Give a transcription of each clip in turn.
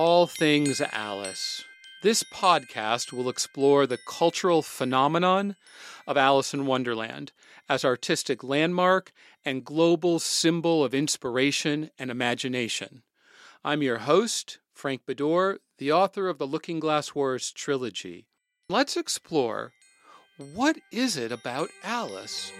All Things Alice. This podcast will explore the cultural phenomenon of Alice in Wonderland as artistic landmark and global symbol of inspiration and imagination. I'm your host, Frank Beddor, the author of the Looking Glass Wars trilogy. Let's explore what is it about Alice?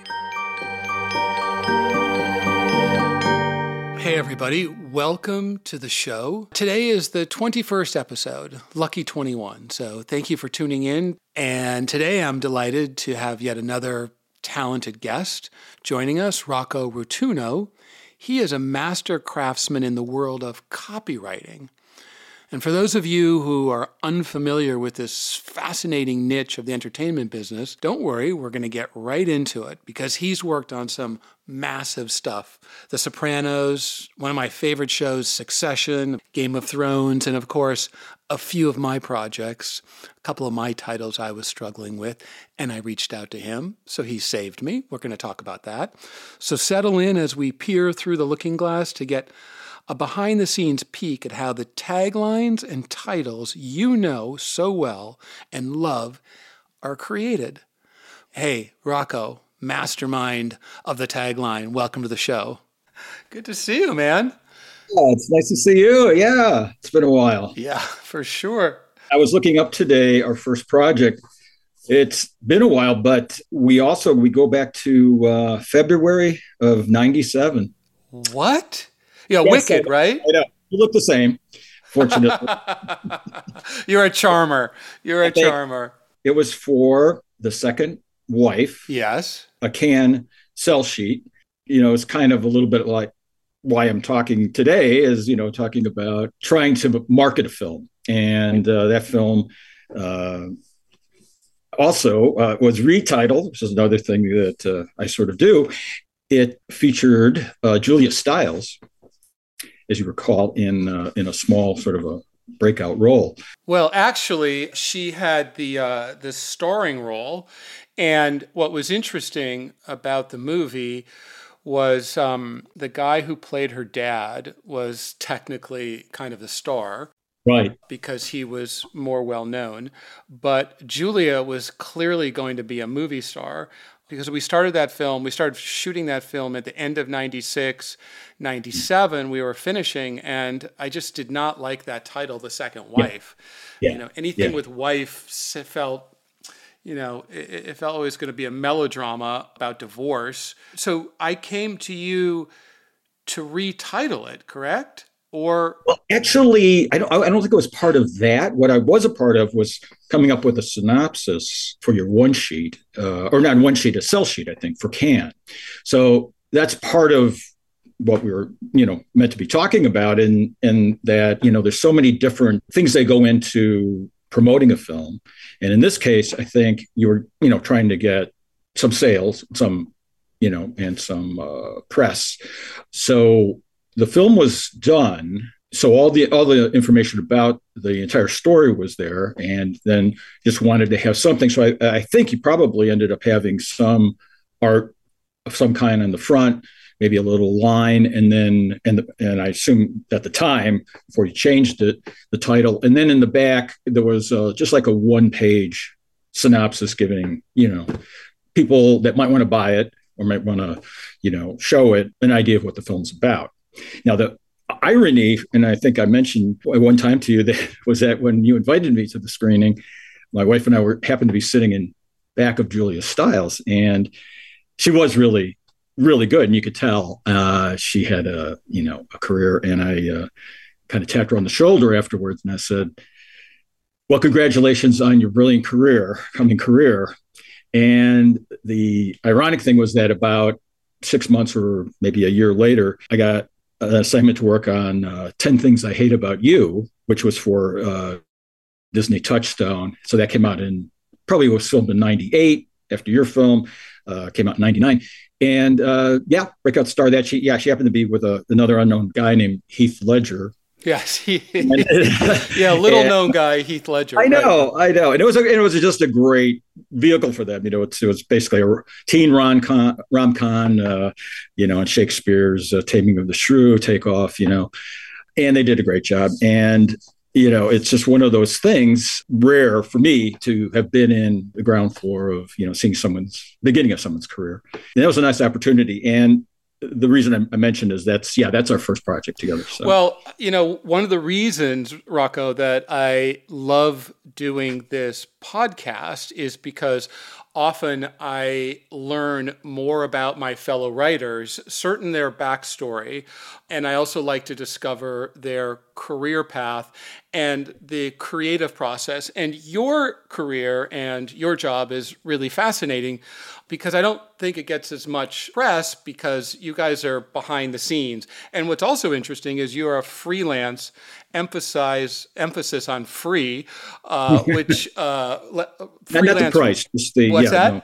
Hey, everybody, welcome to the show. Today is the 21st episode, Lucky 21. So, thank you for tuning in. And today I'm delighted to have yet another talented guest joining us, Rocco Rotunno. He is a master craftsman in the world of copywriting. And for those of you who are unfamiliar with this fascinating niche of the entertainment business, don't worry, we're going to get right into it because he's worked on some massive stuff. The Sopranos, one of my favorite shows, Succession, Game of Thrones, and of course, a few of my projects, a couple of my titles I was struggling with, and I reached out to him, so he saved me. We're going to talk about that. So settle in as we peer through the looking glass to get a behind the scenes peek at how the taglines and titles you know so well and love are created. Hey, Rocco, mastermind of the tagline, welcome to the show. Good to see you, man. Oh, it's nice to see you. Yeah, it's been a while. Yeah, for sure. I was looking up today our first project. It's been a while, but we also we go back to uh, February of '97. What? Yeah, yes, Wicked, I, right? I know. You look the same, fortunately. You're a charmer. You're a charmer. It was for the second wife. Yes. A Cannes sell sheet. You know, it's kind of a little bit like why I'm talking today is, you know, talking about trying to market a film. And uh, that film uh, also uh, was retitled, which is another thing that uh, I sort of do. It featured uh, Julia Stiles, as you recall, in uh, in a small sort of a breakout role. Well, actually, she had the uh, the starring role, and what was interesting about the movie was um, the guy who played her dad was technically kind of the star. Right. Because he was more well known. But Julia was clearly going to be a movie star because we started that film, we started shooting that film at the end of 96, 97, we were finishing, and I just did not like that title, The Second Wife. Yeah. Yeah. You know, anything yeah. with wife felt, you know, it, it felt always going to be a melodrama about divorce. So I came to you to retitle it, correct? Or well, actually, I don't. I don't think it was part of that. What I was a part of was coming up with a synopsis for your one sheet, uh, or not one sheet, a sell sheet, I think, for Cannes So that's part of what we were, you know, meant to be talking about, and and that you know, there's so many different things they go into promoting a film, and in this case, I think you were, you know, trying to get some sales, some, you know, and some uh, press. So the film was done so all the all the information about the entire story was there and then just wanted to have something. So i, I think he probably ended up having some art of some kind on the front maybe a little line and then and the, and i assume at the time before he changed it the title. And then in the back there was uh, just like a one page synopsis giving you know people that might want to buy it or might want to you know show it an idea of what the film's about now, the irony, and I think I mentioned one time to you that was that when you invited me to the screening, my wife and I were happened to be sitting in back of Julia Stiles, and she was really, really good, and you could tell uh, she had a you know a career. And I uh, kind of tapped her on the shoulder afterwards, and I said, "Well, congratulations on your brilliant career, coming career." And the ironic thing was that about six months or maybe a year later, I got an assignment to work on uh, 10 Things I Hate About You, which was for uh, Disney Touchstone. So that came out in probably was filmed in 98 after your film, uh, came out in 99. And uh, yeah, breakout star that she, yeah, she happened to be with a, another unknown guy named Heath Ledger. Yes, he, yeah, little known guy, Heath Ledger. I know, right? I know, and it was a, it was just a great vehicle for them. You know, it was basically a teen rom con, rom uh, you know, and Shakespeare's uh, Taming of the Shrew, Takeoff, you know, and they did a great job. And you know, it's just one of those things rare for me to have been in the ground floor of you know seeing someone's beginning of someone's career. And that was a nice opportunity, and the reason I, mentioned is that's yeah that's our first project together. So. Well, you know, one of the reasons Rocco that I love doing this podcast is because often I learn more about my fellow writers, certain their backstory, and I also like to discover their career path and the creative process. And your career and your job is really fascinating because I don't think it gets as much press because you guys are behind the scenes. And what's also interesting is you're a freelance, emphasize emphasis on free, uh, which uh, freelance, not the price, just the what's yeah, that? No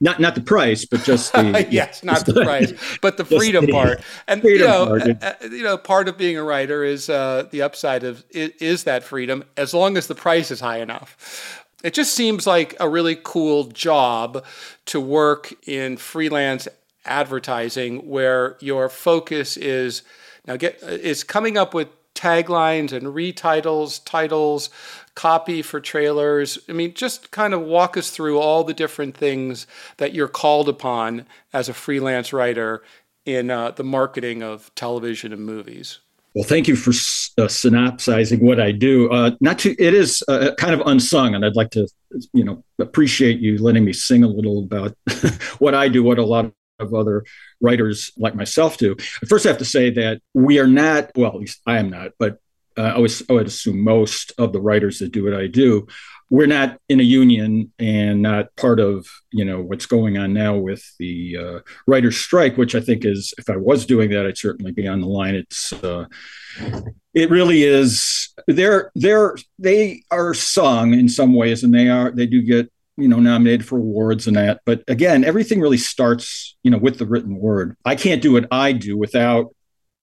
not not the price, but just the yes, not the price, but the freedom the, part. And freedom you know, part. Uh, uh, you know, part of being a writer is uh, the upside of is, is, that freedom, as long as the price is high enough. It just seems like a really cool job to work in freelance advertising, where your focus is now get is coming up with taglines and retitles, titles, copy for trailers. I mean, just kind of walk us through all the different things that you're called upon as a freelance writer in uh, the marketing of television and movies. Well, thank you for uh, synopsizing what I do. Uh, not to, it is uh, kind of unsung, and I'd like to, you know, appreciate you letting me sing a little about what I do, what a lot of other writers like myself do. First, I have to say that we are not, well, at least I am not, but uh, I, was, I would assume most of the writers that do what I do, we're not in a union and not part of you know what's going on now with the uh, writers' strike, which I think is, if I was doing that, I'd certainly be on the line. It's uh, it really is. They're they're they are sung in some ways, and they are they do get you know nominated for awards and that. But again everything really starts you know with the written word. I can't do what i do without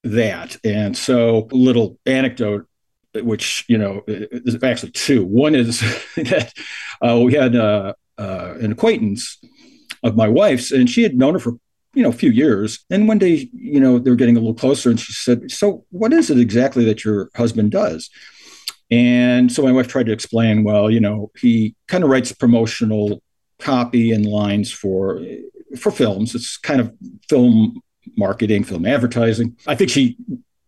that. And so little anecdote which you know there's actually two. One is that uh, we had uh, uh, an acquaintance of my wife's and she had known her for you know a few years. And one day you know they were getting a little closer and she said so what is it exactly that your husband does and so my wife tried to explain, well, you know, he kind of writes promotional copy and lines for for films. It's kind of film marketing, film advertising. I think she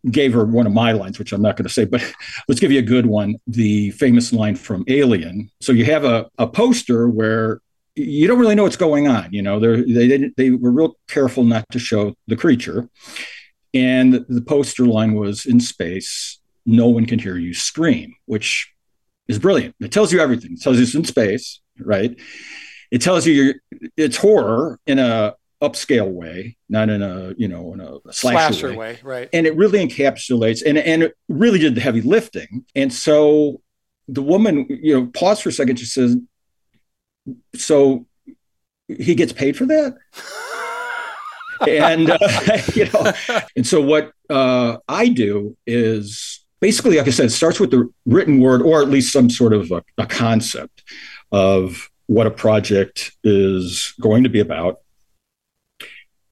gave her one of my lines, which I'm not going to say, but let's give you a good one. The famous line from Alien. So you have a, a poster where you don't really know what's going on. You know, they they they were real careful not to show the creature, And the poster line was in space, no one can hear you scream, which is brilliant. It tells you everything. It tells you it's in space, right? It tells you it's horror in a upscale way, not in a you know in a slasher, Slasher way. way, right? And it really encapsulates and and it really did the heavy lifting. And so the woman, you know, paused for a second. She says, "So he gets paid for that?" and uh, you know, and so what uh, I do is basically, like I said, it starts with the written word or at least some sort of a, a concept of what a project is going to be about.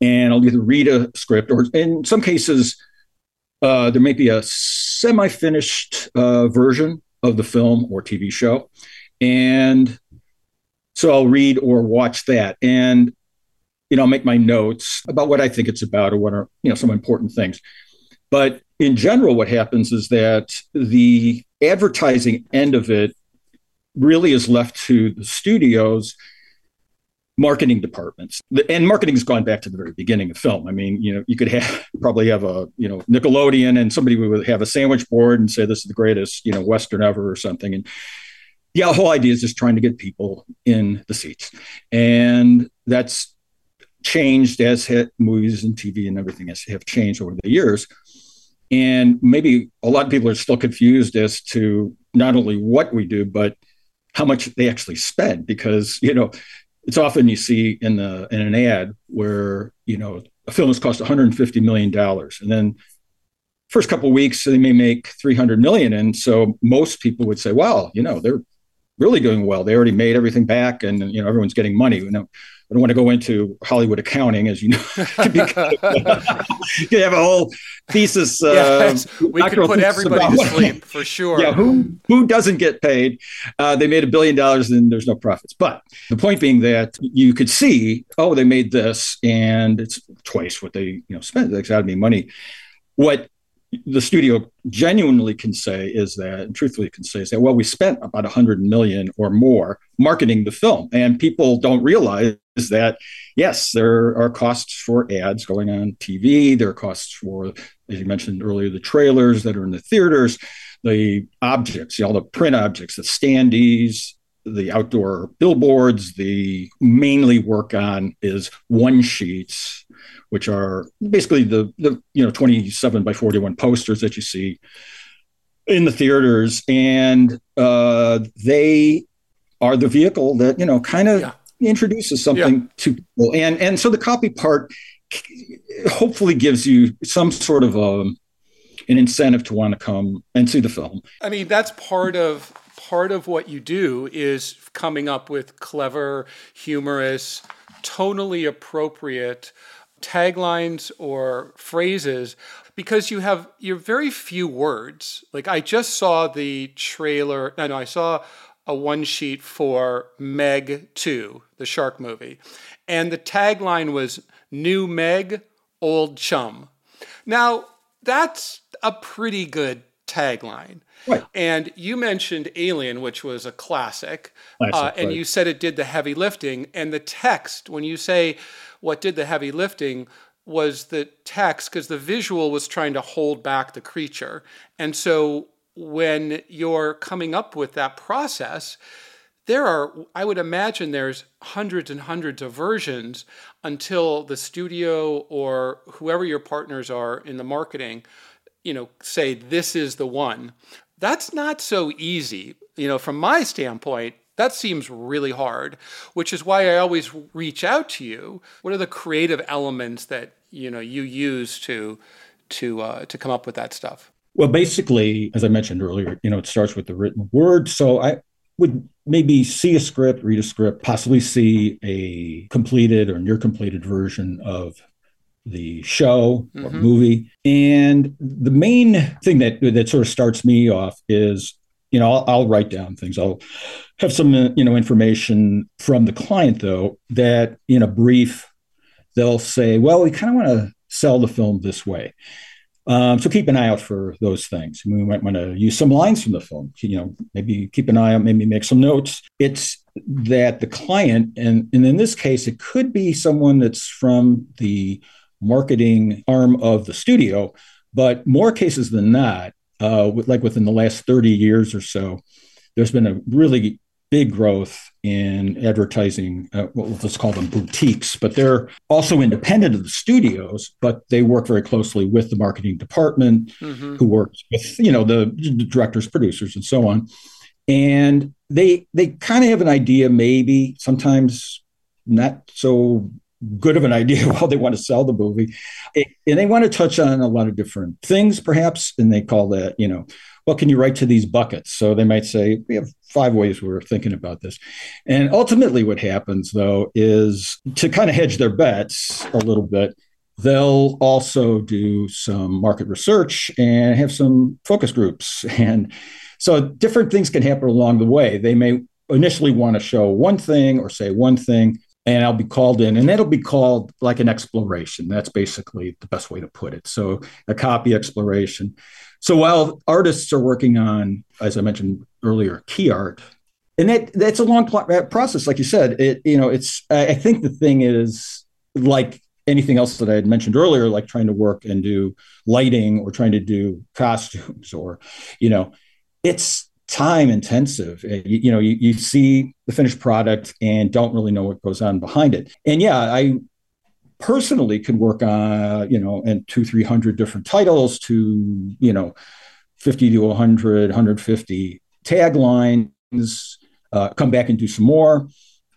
And I'll either read a script or in some cases, uh, there may be a semi finished uh, version of the film or TV show. And so I'll read or watch that. And you know, I'll make my notes about what I think it's about or what are, you know, some important things. But in general, what happens is that the advertising end of it really is left to the studios marketing departments. And marketing's gone back to the very beginning of film. I mean you know you could have probably have a you know nickelodeon and somebody would have a sandwich board and say this is the greatest you know western ever or something. And yeah the whole idea is just trying to get people in the seats. And that's changed as hit movies and TV and everything has have changed over the years. And maybe a lot of people are still confused as to not only what we do, but how much they actually spend. Because, you know, it's often you see in the in an ad where, you know, a film has cost 150 million dollars. And then first couple of weeks they may make 300 million. And so most people would say, well, you know, they're really doing well. They already made everything back and you know everyone's getting money. You know, I don't want to go into Hollywood accounting, as you know. you have a whole thesis. Uh, we could put everybody to sleep for sure. Yeah, who who doesn't get paid? Uh, they made a billion dollars and there's no profits. But the point being that you could see, oh, they made this and it's twice what they you know spent. There's got to be money. What the studio genuinely can say is that, and truthfully can say is that, well, we spent about 100 million or more marketing the film, and people don't realize that. Yes, there are costs for ads going on TV. There are costs for, as you mentioned earlier, the trailers that are in the theaters, the objects, all the print objects, the standees, the outdoor billboards. The mainly work on is one sheets which are basically the the you know 27 by 41 posters that you see in the theaters and uh, they are the vehicle that you know kind of Yeah. introduces something to people and and so the copy part hopefully gives you some sort of a, an incentive to want to come and see the film I mean, that's part of part of what you do is coming up with clever, humorous, tonally appropriate taglines or phrases because you have you're very few words. Like I just saw the trailer, no, no, I saw a one sheet for Meg 2, the shark movie. And the tagline was new Meg, old chum. Now, that's a pretty good tagline. Right. And you mentioned Alien, which was a classic, Classic, uh, and right. you said it did the heavy lifting. And the text, when you say what did the heavy lifting, was the text because the visual was trying to hold back the creature. And so when you're coming up with that process, there are, I would imagine there's hundreds and hundreds of versions until the studio or whoever your partners are in the marketing, you know, say this is the one. That's not so easy. You know, from my standpoint, that seems really hard, which is why I always reach out to you. What are the creative elements that, you know, you use to to uh, to come up with that stuff? Well, basically, as I mentioned earlier, you know, it starts with the written word. So I would maybe see a script, read a script, possibly see a completed or near completed version of the show or Mhm. movie. And the main thing that that sort of starts me off is, you know, I'll, I'll write down things. I'll have some, uh, you know, information from the client though that in a brief they'll say, well, we kind of want to sell the film this way. Um, so keep an eye out for those things. We might want to use some lines from the film. You know, maybe keep an eye out, maybe make some notes. It's that the client, and, and in this case, it could be someone that's from the marketing arm of the studio. But more cases than that, uh, like within the last 30 years or so, there's been a really big growth in advertising. Uh, well, let's call them boutiques, but they're also independent of the studios, but they work very closely with the marketing department, mm-hmm. who works with you know the, the directors, producers, and so on. And they they kind of have an idea, maybe sometimes not so good of an idea while they want to sell the movie. And they want to touch on a lot of different things perhaps and they call that you know what can you write to these buckets? So they might say we have five ways we're thinking about this. And ultimately what happens though is to kind of hedge their bets a little bit they'll also do some market research and have some focus groups. And so different things can happen along the way. They may initially want to show one thing or say one thing and I'll be called in, and that'll be called like an exploration. That's basically the best way to put it. So a copy exploration. So while artists are working on, as I mentioned earlier, key art, and that that's a long uh, process, like you said. It you know, it's I think the thing is like anything else that I had mentioned earlier, like trying to work and do lighting or trying to do costumes or you know, it's time intensive. Uh, you, you know, you, you see the finished product and don't really know what goes on behind it. And yeah, I personally could work on, you know, and two, 300 different titles to, you know, 50 to 100, 150 taglines, uh, come back and do some more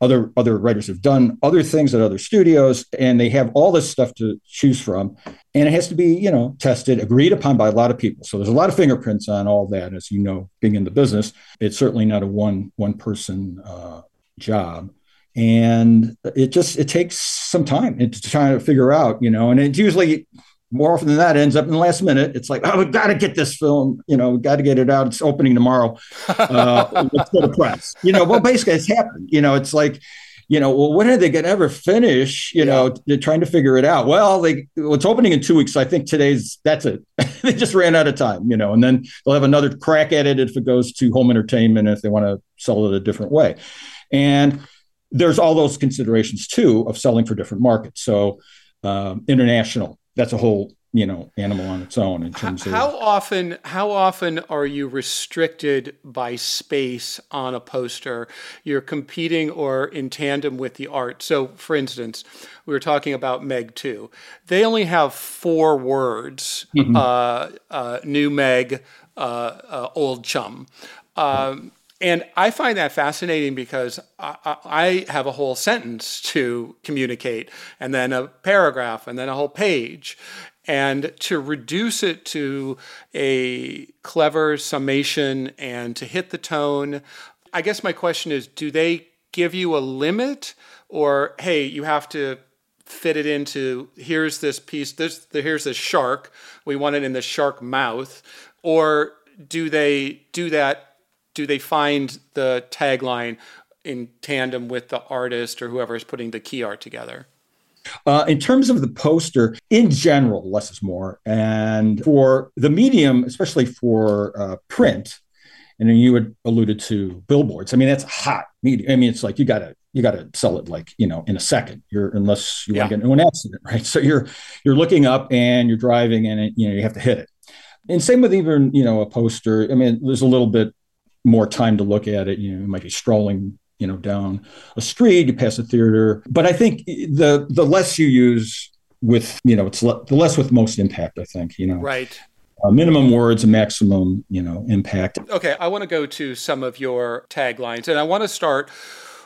other other writers have done other things at other studios and they have all this stuff to choose from. And it has to be you know tested agreed upon by a lot of people. So there's a lot of fingerprints on all that as you know being in the business. It's certainly not a one one person uh, job. And it just it takes some time to try to figure out you know and it's usually more often than that ends up in the last minute. It's like, oh, we got to get this film, you know, we got to get it out. It's opening tomorrow. Uh, let's go to press. You know, well, basically, it's happened. You know, it's like, you know, well, when are they going to ever finish? You know, they're trying to figure it out. Well, they it's opening in two weeks. I think today's that's it. they just ran out of time. You know, and then they'll have another crack at it if it goes to home entertainment if they want to sell it a different way. And there's all those considerations too of selling for different markets. So um, international that's a whole you know animal on its own in terms how, of how often how often are you restricted by space on a poster? You're competing or in tandem with the art. So for instance we were talking about meg 2 they only have four words mm-hmm. uh, uh, new meg uh, uh old chum. Um, and I find that fascinating because I, I, have a whole sentence to communicate, and then a paragraph, and then a whole page. And to reduce it to a clever summation and to hit the tone, I guess my question is do they give you a limit? Or, hey, you have to fit it into here's this piece, this, here's this shark, we want it in the shark mouth? Or do they do that do they find the tagline in tandem with the artist or whoever is putting the key art together? Uh, in terms of the poster, in general, less is more. And for the medium, especially for uh, print, and then you had alluded to billboards. I mean, that's hot medium. I mean, it's like you gotta you gotta sell it like you know in a second. You're unless you yeah. want to get into an accident, right? So you're you're looking up and you're driving, and it, you know you have to hit it. And same with even you know a poster. I mean, there's a little bit more time to look at it. You know, you might be strolling, you know, down a street, you pass a theater. But I think the the less you use with, you know, it's le- the less with most impact. I think, you know, right. Uh, minimum words, maximum, you know, impact. Okay, I want to go to some of your taglines, and I want to start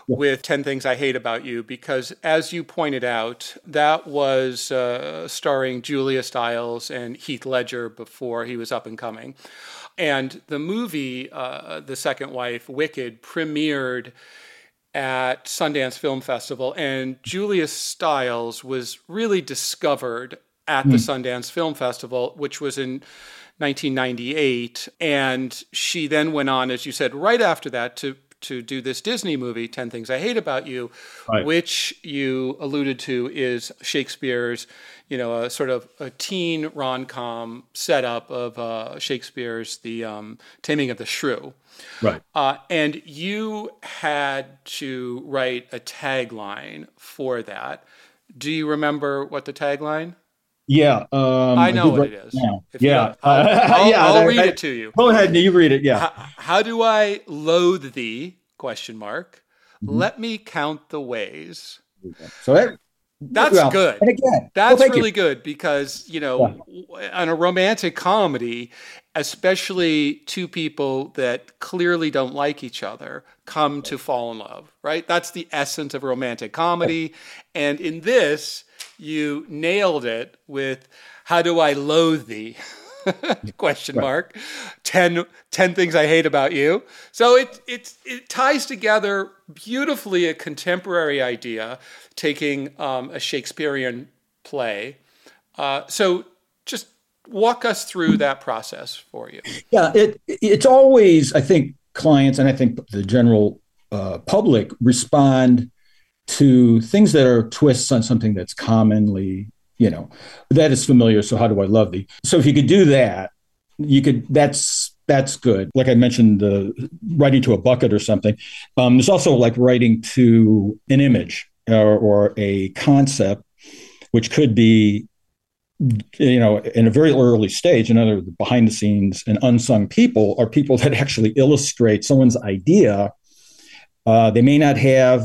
with 10 Things I Hate About You because, as you pointed out, that was uh, starring Julia Stiles and Heath Ledger before he was up and coming. And the movie, uh, The Second Wife, Wicked, premiered at Sundance Film Festival, and Julia Stiles was really discovered at mm. the hmm. Sundance Film Festival, which was in 1998. And she then went on, as you said, right after that to to do this Disney movie, 10 Things I Hate About You, right. which you alluded to is Shakespeare's, you know, a sort of a teen rom com setup of uh, Shakespeare's The um, Taming of the Shrew. Right. Uh, and you had to write a tagline for that. Do you remember what the tagline Yeah, um, I know what it is. Yeah, I'll, I'll, yeah. I'll I- read I- it to you. Go ahead, and you read it. Yeah. How, how do I loathe thee? Question mark. Mm-hmm. Let me count the ways. So that That's well, good. And again, That's well, thank you. really good because, you know, w- on a romantic comedy, especially two people that clearly don't like each other come to fall in love, right? That's the essence of romantic comedy. And in this, you nailed it with how do I loathe thee? question mark. 10, 10 things i hate about you. So it, it, it ties together beautifully a contemporary idea taking um, a shakespearean play. Uh, so just walk us through that process for you. Yeah, it it's always I think clients and I think the general uh, public respond to things that are twists on something that's commonly you know that is familiar. So how do I love thee? So if you could do that, you could. That's that's good. Like I mentioned, the writing to a bucket or something. Um, there's also like writing to an image or, or a concept, which could be you know, in a very early stage, in other behind the scenes and unsung people are people that actually illustrate someone's idea. Uh, they may not have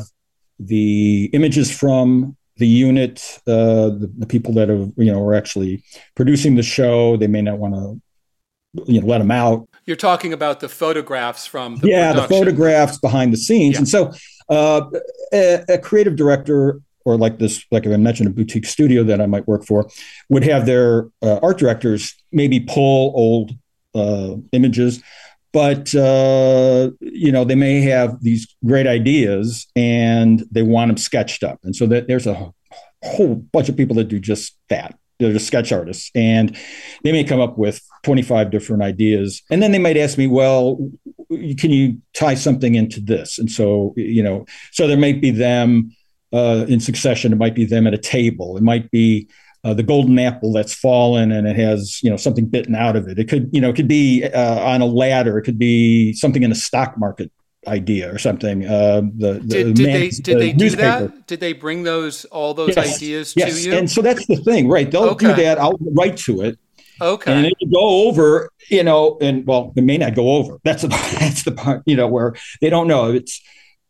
the images from the unit, uh, the, the people that have, you know, are actually producing the show. They may not want to, you know, let them out you're talking about the photographs from the yeah, the photographs behind the scenes. Yeah. And so uh, a, a creative director or like this, like I mentioned, a boutique studio that I might work for would have their uh, art directors maybe pull old uh, images, but uh, you know they may have these great ideas and they want them sketched up, and so there's a whole bunch of people that do just that. They're just sketch artists, and they may come up with 25 different ideas, and then they might ask me, "Well, can you tie something into this?" And so you know, so there might be them uh, in succession. It might be them at a table. It might be uh, the golden apple that's fallen and it has you know something bitten out of it. It could you know it could be uh, on a ladder. It could be something in the stock market idea or something. Uh, the, the Did, did man- they the did they do that? Did they bring those all those Yes, ideas Yes, to you? and so that's the thing, right? They'll do that. I'll write to it, okay. and it'll go over. You know, and well, it may not go over. That's the that's the part. You know, where they don't know. It's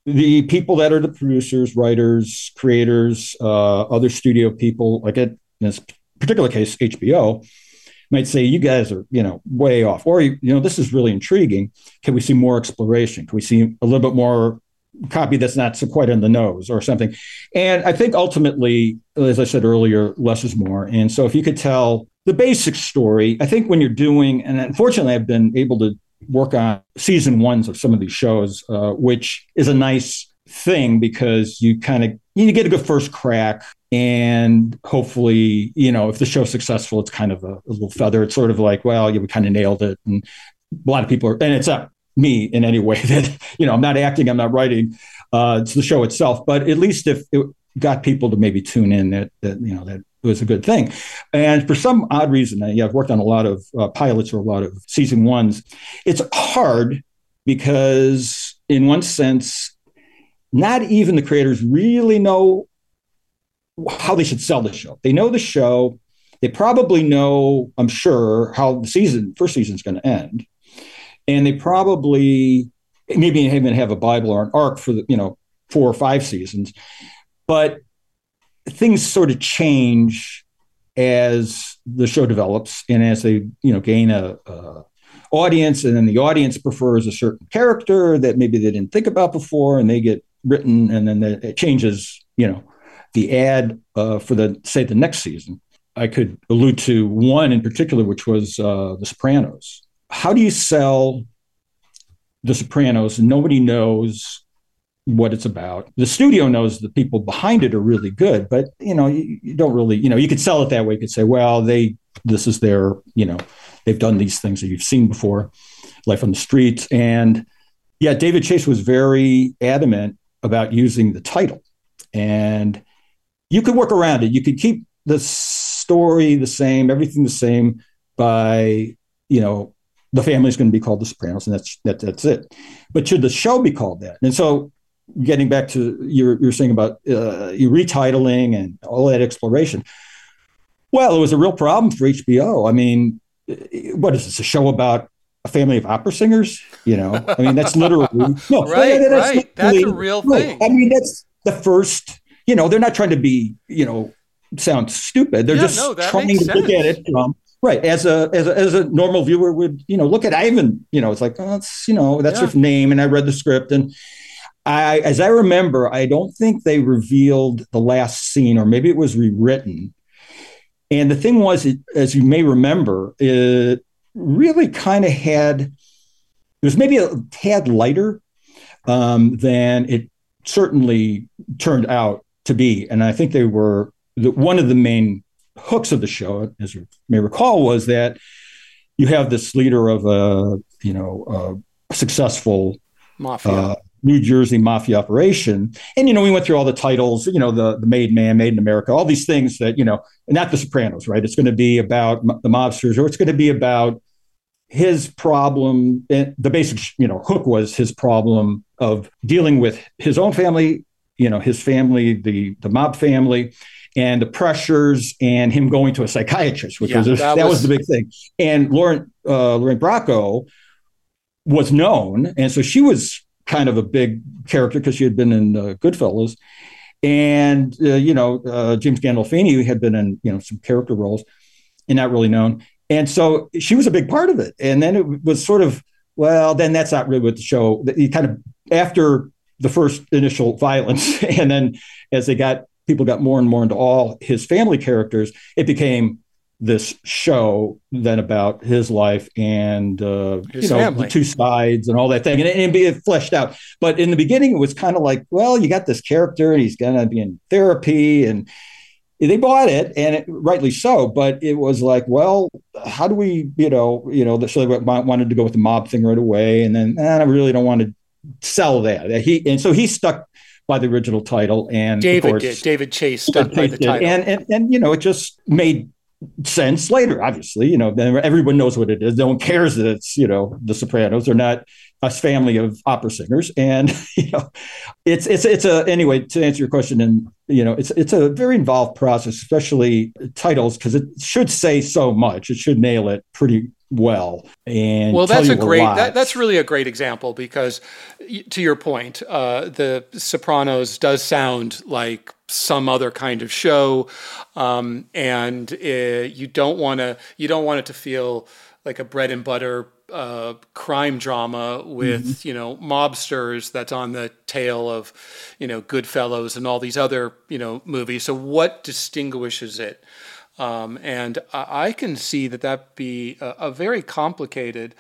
the people that are the producers, writers, creators, uh, other studio people. Like it, in this particular case, HBO might say, "You guys are, you know, way off," or you know, this is really intriguing. Can we see more exploration? Can we see a little bit more copy that's not so quite on the nose or something? And I think ultimately, as I said earlier, less is more. And so if you could tell the basic story, I think when you're doing, and unfortunately, I've been able to work on season ones of some of these shows, uh, which is a nice thing because you kind of you get a good first crack and hopefully you know if the show's successful it's kind of a, a little feather. It's sort of like well yeah, we kind of nailed it. And a lot of people are and it's not me in any way that you know i'm not acting i'm not writing uh, it's the show itself. But at least if it got people to maybe tune in that that you know that was a good thing. And for some odd reason yeah, i've worked on a lot of uh, pilots or a lot of season ones. It's hard because in one sense not even the creators really know how they should sell the show. They know the show. They probably know i'm sure how the season first season's going to end. And they probably maybe even have a bible or an arc for the you know four or five seasons. But things sort of change as the show develops and as they you know gain a, a audience. And then the audience prefers a certain character that maybe they didn't think about before and they get written and then the, it changes you know. The ad uh, for the say the next season i could allude to one in particular which was uh, the sopranos. How do you sell the sopranos? Nobody knows what it's about. The studio knows the people behind it are really good but you know you, you don't really you know you could sell it that way. You could say well they this is their you know they've done these things that you've seen before life on the streets. And yeah david chase was very adamant about using the title and you could work around it you could keep the story the same everything the same by you know the family's going to be called the sopranos and that's that, that's it but should the show be called that and so getting back to your you're saying about uh, retitling and all that exploration Well, it was a real problem for HBO. I mean, what is this? A show about a family of opera singers? You know, I mean, that's literally no, right, that's right. That's a real thing. I mean, that's the first. You know, they're not trying to be, you know, sound stupid. They're yeah, just no, trying to sense. look at it from right as a, as a as a normal viewer would. You know, look at Ivan. You know, it's like oh, that's you know that's yeah. her name, and I read the script and. I, as I remember, I don't think they revealed the last scene, or maybe it was rewritten. And the thing was, it, as you may remember, it really kind of had, it was maybe a tad lighter um, than it certainly turned out to be. And I think they were, the, one of the main hooks of the show, as you may recall, was that you have this leader of a, you know, a successful mafia. Uh, New Jersey mafia operation. And, you know, we went through all the titles, you know, the, the Made Man, Made in America, all these things that, you know, not The Sopranos, right? It's going to be about the mobsters or it's going to be about his problem. And the basic, you know, hook was his problem of dealing with his own family, you know, his family, the, the mob family, and the pressures and him going to a psychiatrist, which yeah, was, a, that, that was, was, the big thing. And Lauren, uh, Lorraine Bracco was known. And so she was kind of a big character because she had been in uh, Goodfellas, and uh, you know uh, James Gandolfini had been in you know some character roles, and not really known. And so she was a big part of it. And then it was sort of well, then that's not really what the show. You kind of after the first initial violence, and then as they got people got more and more into all his family characters, it became this show then about his life and uh, his you know family. the two sides and all that thing. And, and be fleshed out. But in the beginning it was kind of like well you got this character and he's gonna be in therapy and they bought it and it, rightly so. But it was like well how do we you know you know so they wanted to go with the mob thing right away. And then eh, i really don't want to sell that. He and so he stuck by the original title and david course, did. David chase stuck by the title. And, and and you know it just made sense later, obviously. You know, everyone knows what it is. No one cares that it's, you know, the Sopranos. They're not a family of opera singers. And, you know, it's it's it's a anyway, to answer your question, and you know, it's it's a very involved process, especially titles, because it should say so much. It should nail it pretty well and well that's a great a that, that's really a great example because to your point uh, the sopranos does sound like some other kind of show um, and uh, you don't want to you don't want it to feel like a bread and butter uh, crime drama with mm-hmm. you know mobsters that's on the tail of you know Goodfellas and all these other you know movies. So what distinguishes it um, and I can see that that be a, a very complicated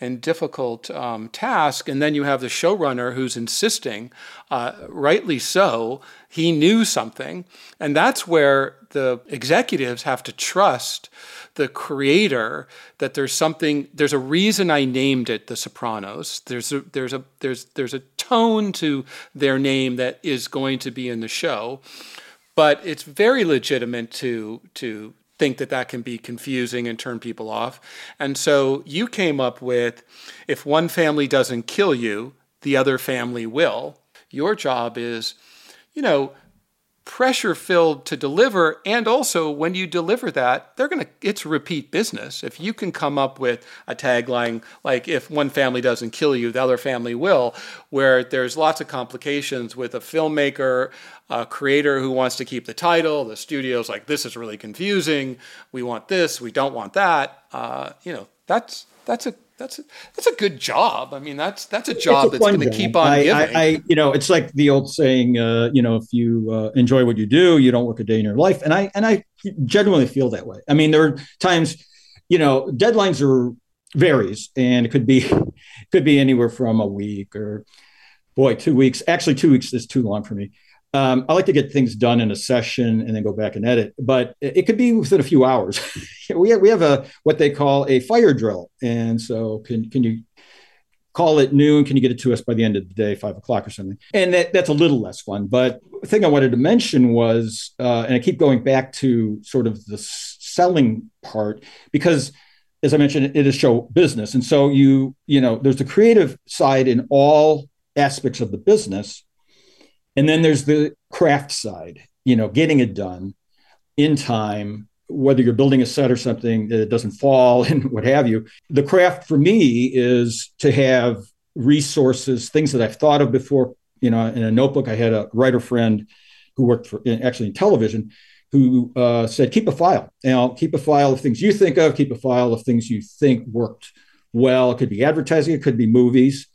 and difficult um, task. And then you have the showrunner who's insisting, uh, rightly so, he knew something. And that's where the executives have to trust the creator that there's something there's a reason I named it The Sopranos. There's a there's a there's there's a tone to their name that is going to be in the show. But it's very legitimate to to think that that can be confusing and turn people off. And so you came up with if one family doesn't kill you, the other family will. Your job is, you know, pressure filled to deliver and also when you deliver that they're going to it's repeat business. If you can come up with a tagline like if one family doesn't kill you the other family will where there's lots of complications with a filmmaker a creator who wants to keep the title the studio's like this is really confusing. We want this. We don't want that. Uh, you know that's that's a that's a, that's a good job. I mean, that's that's a job a that's going to keep on I, giving. I, I, you know, it's like the old saying, uh, you know, if you uh, enjoy what you do, you don't work a day in your life. And I and I genuinely feel that way. I mean, there are times, you know, deadlines are varies, and it could be could be anywhere from a week or boy, two weeks. Actually, two weeks is too long for me. Um, I like to get things done in a session and then go back and edit, but it could be within a few hours. we have, we have a what they call a fire drill, and so can can you call it noon? Can you get it to us by the end of the day, five o'clock or something? And that, that's a little less fun. But the thing I wanted to mention was, uh, and I keep going back to sort of the selling part because as I mentioned, it is show business. And so you, you know, there's the creative side in all aspects of the business. And then there's the craft side, you know, getting it done in time whether you're building a set or something that doesn't fall and what have you. The craft for me is to have resources, things that I've thought of before. You know, in a notebook, I had a writer friend who worked for actually in television who uh, said, keep a file. Now, keep a file of things you think of, keep a file of things you think worked well. It could be advertising, it could be movies.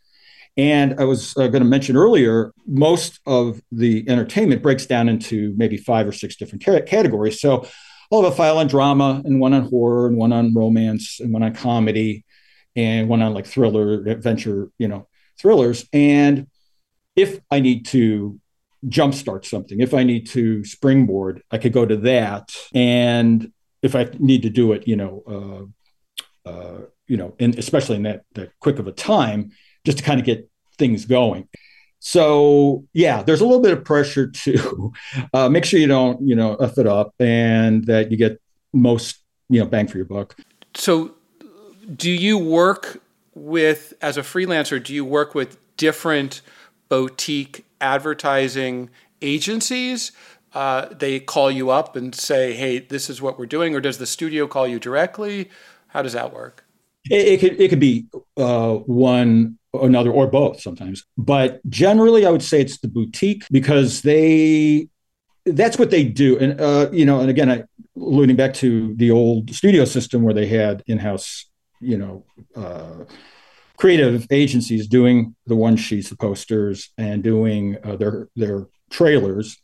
And I was uh, going to mention earlier, most of the entertainment breaks down into maybe five or six different ca- categories. So I'll have a file on drama and one on horror and one on romance and one on comedy and one on like thriller, adventure, you know, thrillers. And if I need to jumpstart something, if I need to springboard, I could go to that. And if I need to do it, you know, uh, uh, you know, and especially in that that quick of a time, just to kind of get things going. So yeah, there's a little bit of pressure to uh, make sure you don't, you know, f it up, and that you get most, you know, bang for your buck. So, do you work with as a freelancer? Do you work with different boutique advertising agencies? Uh, they call you up and say, "Hey, this is what we're doing," or does the studio call you directly? How does that work? It, it could it could be uh, one another or both sometimes. But generally i would say it's the boutique because they that's what they do. And uh, you know and again I, alluding back to the old studio system where they had in-house you know uh, creative agencies doing the one sheets the posters and doing uh, their their trailers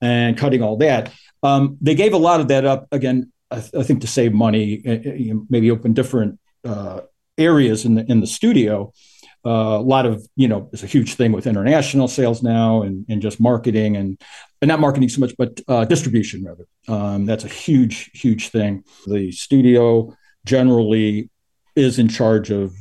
and cutting all that. Um, they gave a lot of that up. Again I, th- I think to save money uh, maybe open different uh, areas in the in the studio uh, a lot of you know it's a huge thing with international sales now and, and just marketing and, and not marketing so much but uh, distribution rather. Um, that's a huge huge thing. The studio generally is in charge of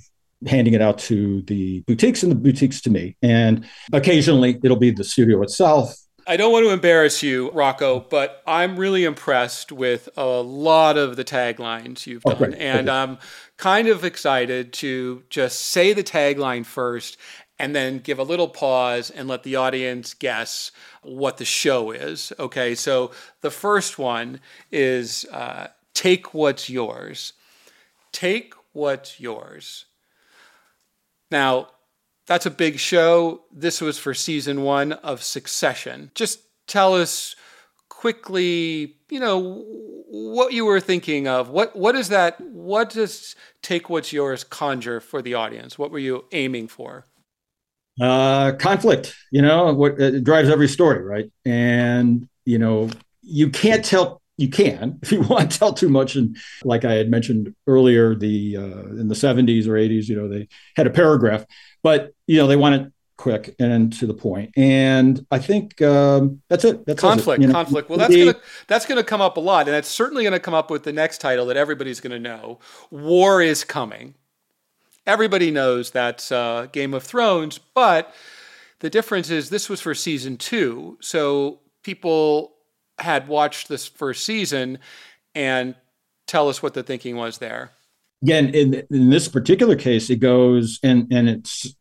handing it out to the boutiques and the boutiques to me. And occasionally it'll be the studio itself. I don't want to embarrass you, Rocco, but I'm really impressed with a lot of the taglines you've oh, done. And okay. I'm kind of excited to just say the tagline first and then give a little pause and let the audience guess what the show is. Okay, so the first one is uh, Take What's Yours. Take What's Yours. Now, that's a big show. This was for season one of Succession. Just tell us quickly, you know, what you were thinking of. What what is that? What does take what's yours conjure for the audience? What were you aiming for? Uh, conflict. You know, what it drives every story, right? And you know, you can't tell. You can if you want tell too much. And like I had mentioned earlier, the uh, in the 70s or 80s, you know, they had a paragraph but you know they want it quick and to the point. And I think um, that's it. That's conflict. It, you know? Conflict. Well, that's gonna that's gonna come up a lot, and that's certainly gonna come up with the next title that everybody's gonna know. War is coming. Everybody knows that's uh, Game of Thrones, but the difference is this was for season two, so people had watched this first season and tell us what the thinking was there again in, in this particular case it goes and and it's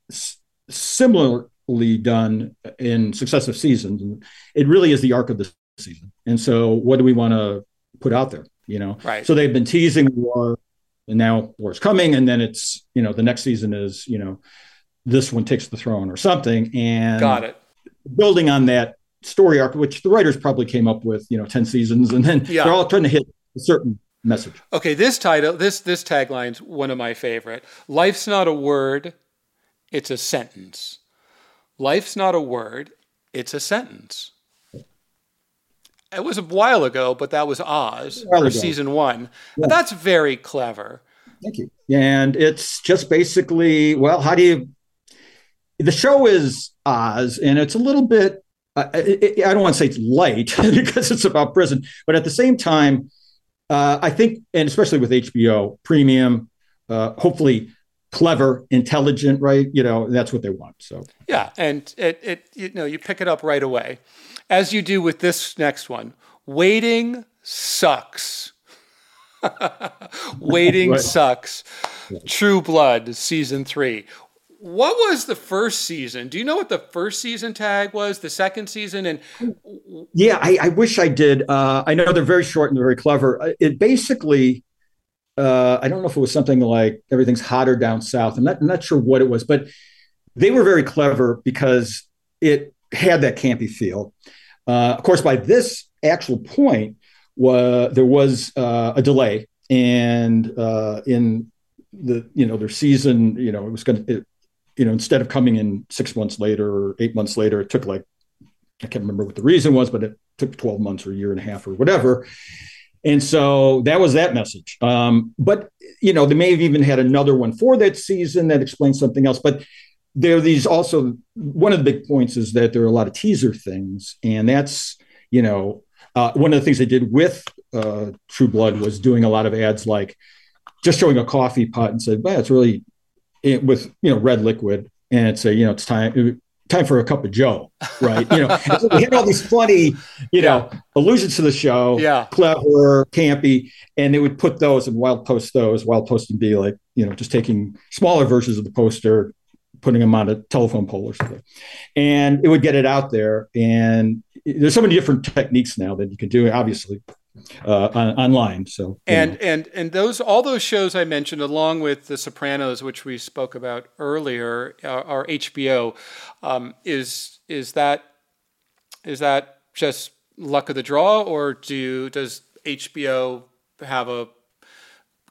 similarly done in successive seasons it really is the arc of the season and so what do we want to put out there you know right so they've been teasing war and now war's coming and then it's you know the next season is you know this one takes the throne or something and got it building on that story arc which the writers probably came up with you know 10 seasons and then yeah. they're all trying to hit a certain message. Okay, this title, this this tagline's one of my favorite. Life's not a word, it's a sentence. Life's not a word, it's a sentence. It was a while ago, but that was Oz for season one. Yeah. That's very clever. Thank you. And it's just basically, well, how do you? The show is Oz, and it's a little bit. Uh, it, I don't want to say it's light because it's about prison, but at the same time, uh, I think, and especially with HBO premium, uh, hopefully clever, intelligent, right? You know, that's what they want. So yeah, and it, it you know you pick it up right away, as you do with this next one. Waiting sucks. Waiting right. sucks. True Blood season three. what was the first season? Do you know what the first season tag was? The second season, and yeah, I, I wish I did. Uh, I know they're very short and very clever. Uh, it basically, uh, I don't know if it was something like everything's hotter down south. I'm not, I'm not sure what it was, but they were very clever because it had that campy feel. Uh, of course, by this actual point, was there was uh, a delay, and uh, in the you know their season, you know, it was going to, you know, instead of coming in six months later or eight months later, it took like I can't remember what the reason was, but it took 12 months or a year and a half or whatever. And so that was that message. Um, but you know, they may have even had another one for that season that explains something else. But there are these also one of the big points is that there are a lot of teaser things, and that's you know uh, one of the things they did with uh, True Blood was doing a lot of ads like just showing a coffee pot and said, "Well, it's really it, with you know red liquid," and say, you know, it's time time for a cup of Joe, right? You know, so we had all these funny, you know, allusions to the show, yeah, clever, campy, and they would put those and wild post those. Wild post would be like, you know, just taking smaller versions of the poster, putting them on a telephone pole or something, and it would get it out there. And there's so many different techniques now that you can do. Obviously, uh, on, online. So and know. and and those all those shows I mentioned, along with The Sopranos, which we spoke about earlier, are, are HBO. Um, is is that is that just luck of the draw, or do does HBO have a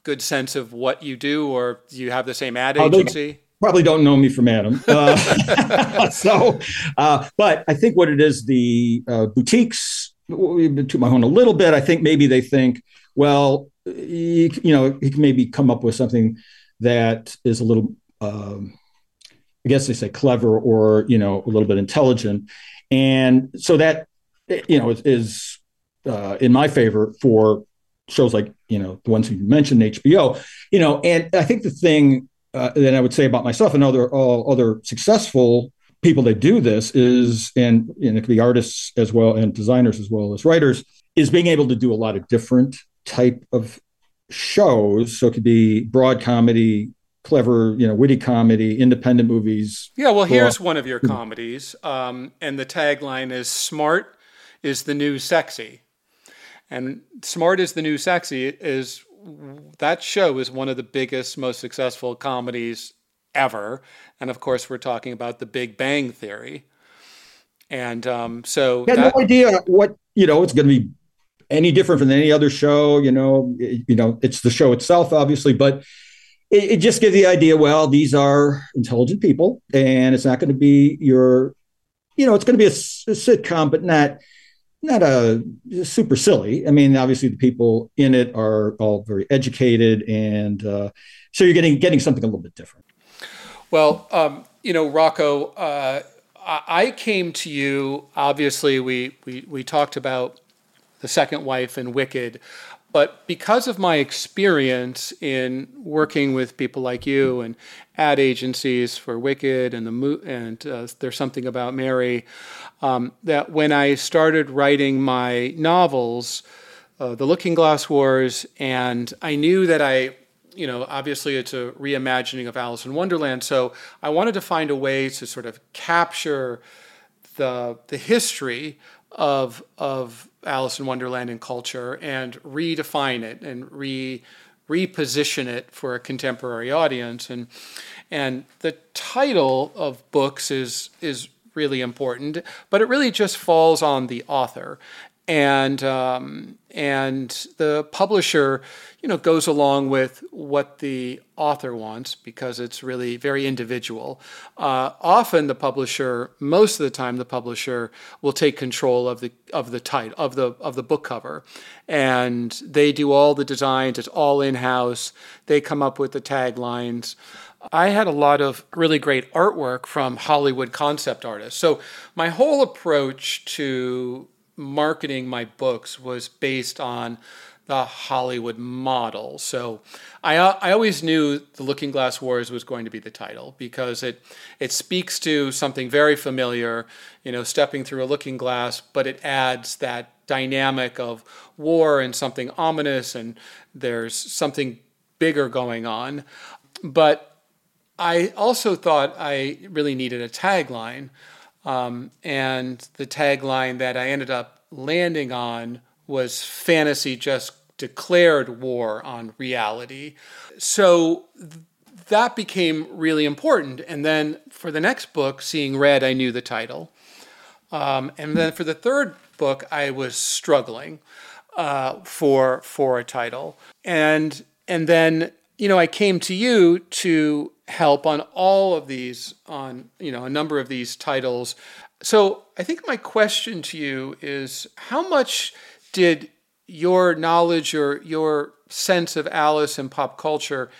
good sense of what you do, or do you have the same ad agency? Oh, probably don't know me from Adam. Uh, so, uh, but I think what it is, the uh, boutiques to my own a little bit. I think maybe they think, well, you, you know, he can maybe come up with something that is a little, um, I guess they say clever or you know a little bit intelligent, and so that you know is, is uh, in my favor for shows like you know the ones you mentioned HBO. You know, and I think the thing uh, that I would say about myself and other all other successful people that do this is, and, and it could be artists as well and designers as well as writers, is being able to do a lot of different type of shows. So it could be broad comedy, clever, you know, witty comedy, independent movies. Yeah, well, here's one of your comedies, um, and the tagline is "Smart is the new sexy," and "Smart is the new sexy" is that show is one of the biggest, most successful comedies ever. And of course, we're talking about the Big Bang Theory. And um, so, I had that, no idea what you know. It's going to be any different from any other show. You know, it, you know, it's the show itself, obviously, but it, it just gives the idea. Well, these are intelligent people, and it's not going to be your, you know, it's going to be a, a sitcom, but not not a super silly. I mean, obviously the people in it are all very educated, and uh, so you're getting getting something a little bit different. Well, um, you know, Rocco, uh, I came to you. Obviously, we, we we talked about the second wife and Wicked, but because of my experience in working with people like you and ad agencies for Wicked and the and uh, there's something about Mary, um, that when I started writing my novels, uh, The Looking Glass Wars, and I knew that I you know, obviously it's a reimagining of Alice in Wonderland. So I wanted to find a way to sort of capture the the history of of Alice in Wonderland and culture and redefine it and re reposition it for a contemporary audience. And and the title of books is is really important, but it really just falls on the author and um, and the publisher, you know, goes along with what the author wants because it's really very individual. Uh, often, the publisher, most of the time, the publisher will take control of the of the title of the of the book cover, and they do all the designs. It's all in house. They come up with the taglines. I had a lot of really great artwork from Hollywood concept artists. So my whole approach to marketing my books was based on the Hollywood model. So I, uh, I always knew The Looking Glass Wars was going to be the title because it, it speaks to something very familiar, you know, stepping through a looking glass, but it adds that dynamic of war and something ominous and there's something bigger going on. But I also thought I really needed a tagline. Um, and the tagline that I ended up landing on was fantasy just declared war on reality. So that became really important. And then for the next book, Seeing Red, I knew the title. Um, and then for the third book, I was struggling uh, for for a title. And and then you know I came to you to help on all of these on you know a number of these titles. So I think my question to you is how much did your knowledge or your sense of Alice and pop culture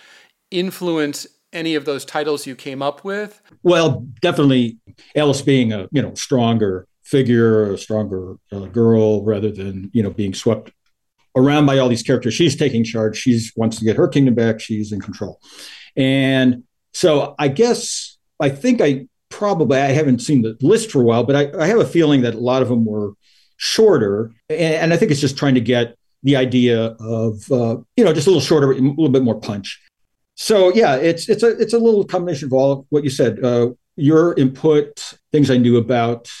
influence any of those titles you came up with? Well, definitely Alice being a you know stronger figure, a stronger uh, girl, rather than you know being swept around by all these characters. She's taking charge. She wants to get her kingdom back. She's in control, and so I guess I think I probably I haven't seen the list for a while, but I, I have a feeling that a lot of them were shorter, and, and I think it's just trying to get the idea of uh, you know just a little shorter, a little bit more punch. So yeah, it's it's a it's a little combination of all of what you said. Uh, your input, things I knew about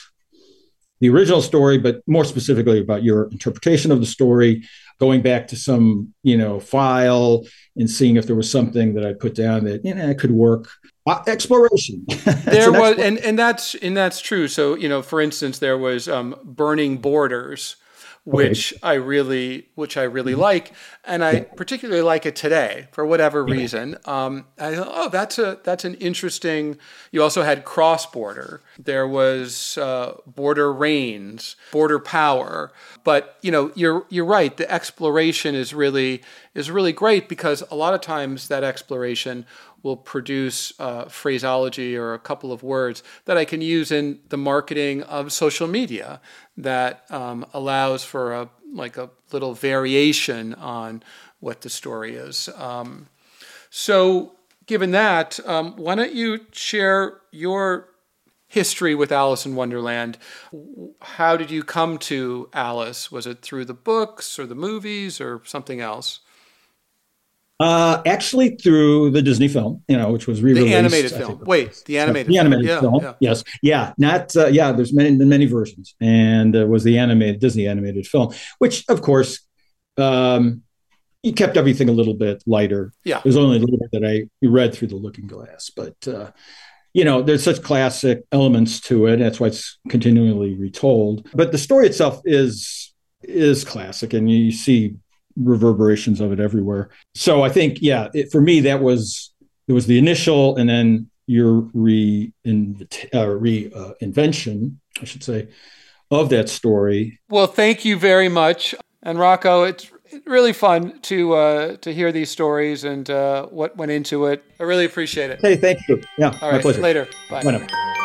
the original story, but more specifically about your interpretation of the story, going back to some you know file and seeing if there was something that I put down that you know could work. Uh, exploration. there was, and and that's and that's true. So you know, for instance, there was um, burning borders which okay. I really, which I really mm-hmm. like, and I particularly like it today for whatever reason. Um, I thought, oh, that's a that's an interesting. You also had cross border. There was uh, border reigns, border power. But you know, you're you're right. The exploration is really is really great because a lot of times that exploration will produce uh, phraseology or a couple of words that I can use in the marketing of social media that um, allows for a like a little variation on what the story is. Um, so, given that, um, why don't you share your history with Alice in Wonderland? How did you come to Alice? Was it through the books or the movies or something else? Uh, actually, through the Disney film, you know, which was re-released. The animated film. Wait, the animated. The animated film. film. Yeah, Yes. Yeah. Not. Uh, yeah. There's many many versions, and uh, was the animated Disney animated film, which of course, um, he kept everything a little bit lighter. Yeah. There's only a little bit that I read through the Looking Glass, but uh, you know, there's such classic elements to it. That's why it's continually retold. But the story itself is is classic, and you see reverberations of it everywhere. So I think, yeah, it, for me, that was it was the initial, and then your re uh, re uh, invention, I should say, of that story. Well, thank you very much, and Rocco. It's really fun to uh, to hear these stories and uh, what went into it. I really appreciate it. Hey, thank you. Yeah, All right, my pleasure. Later. Bye. Bye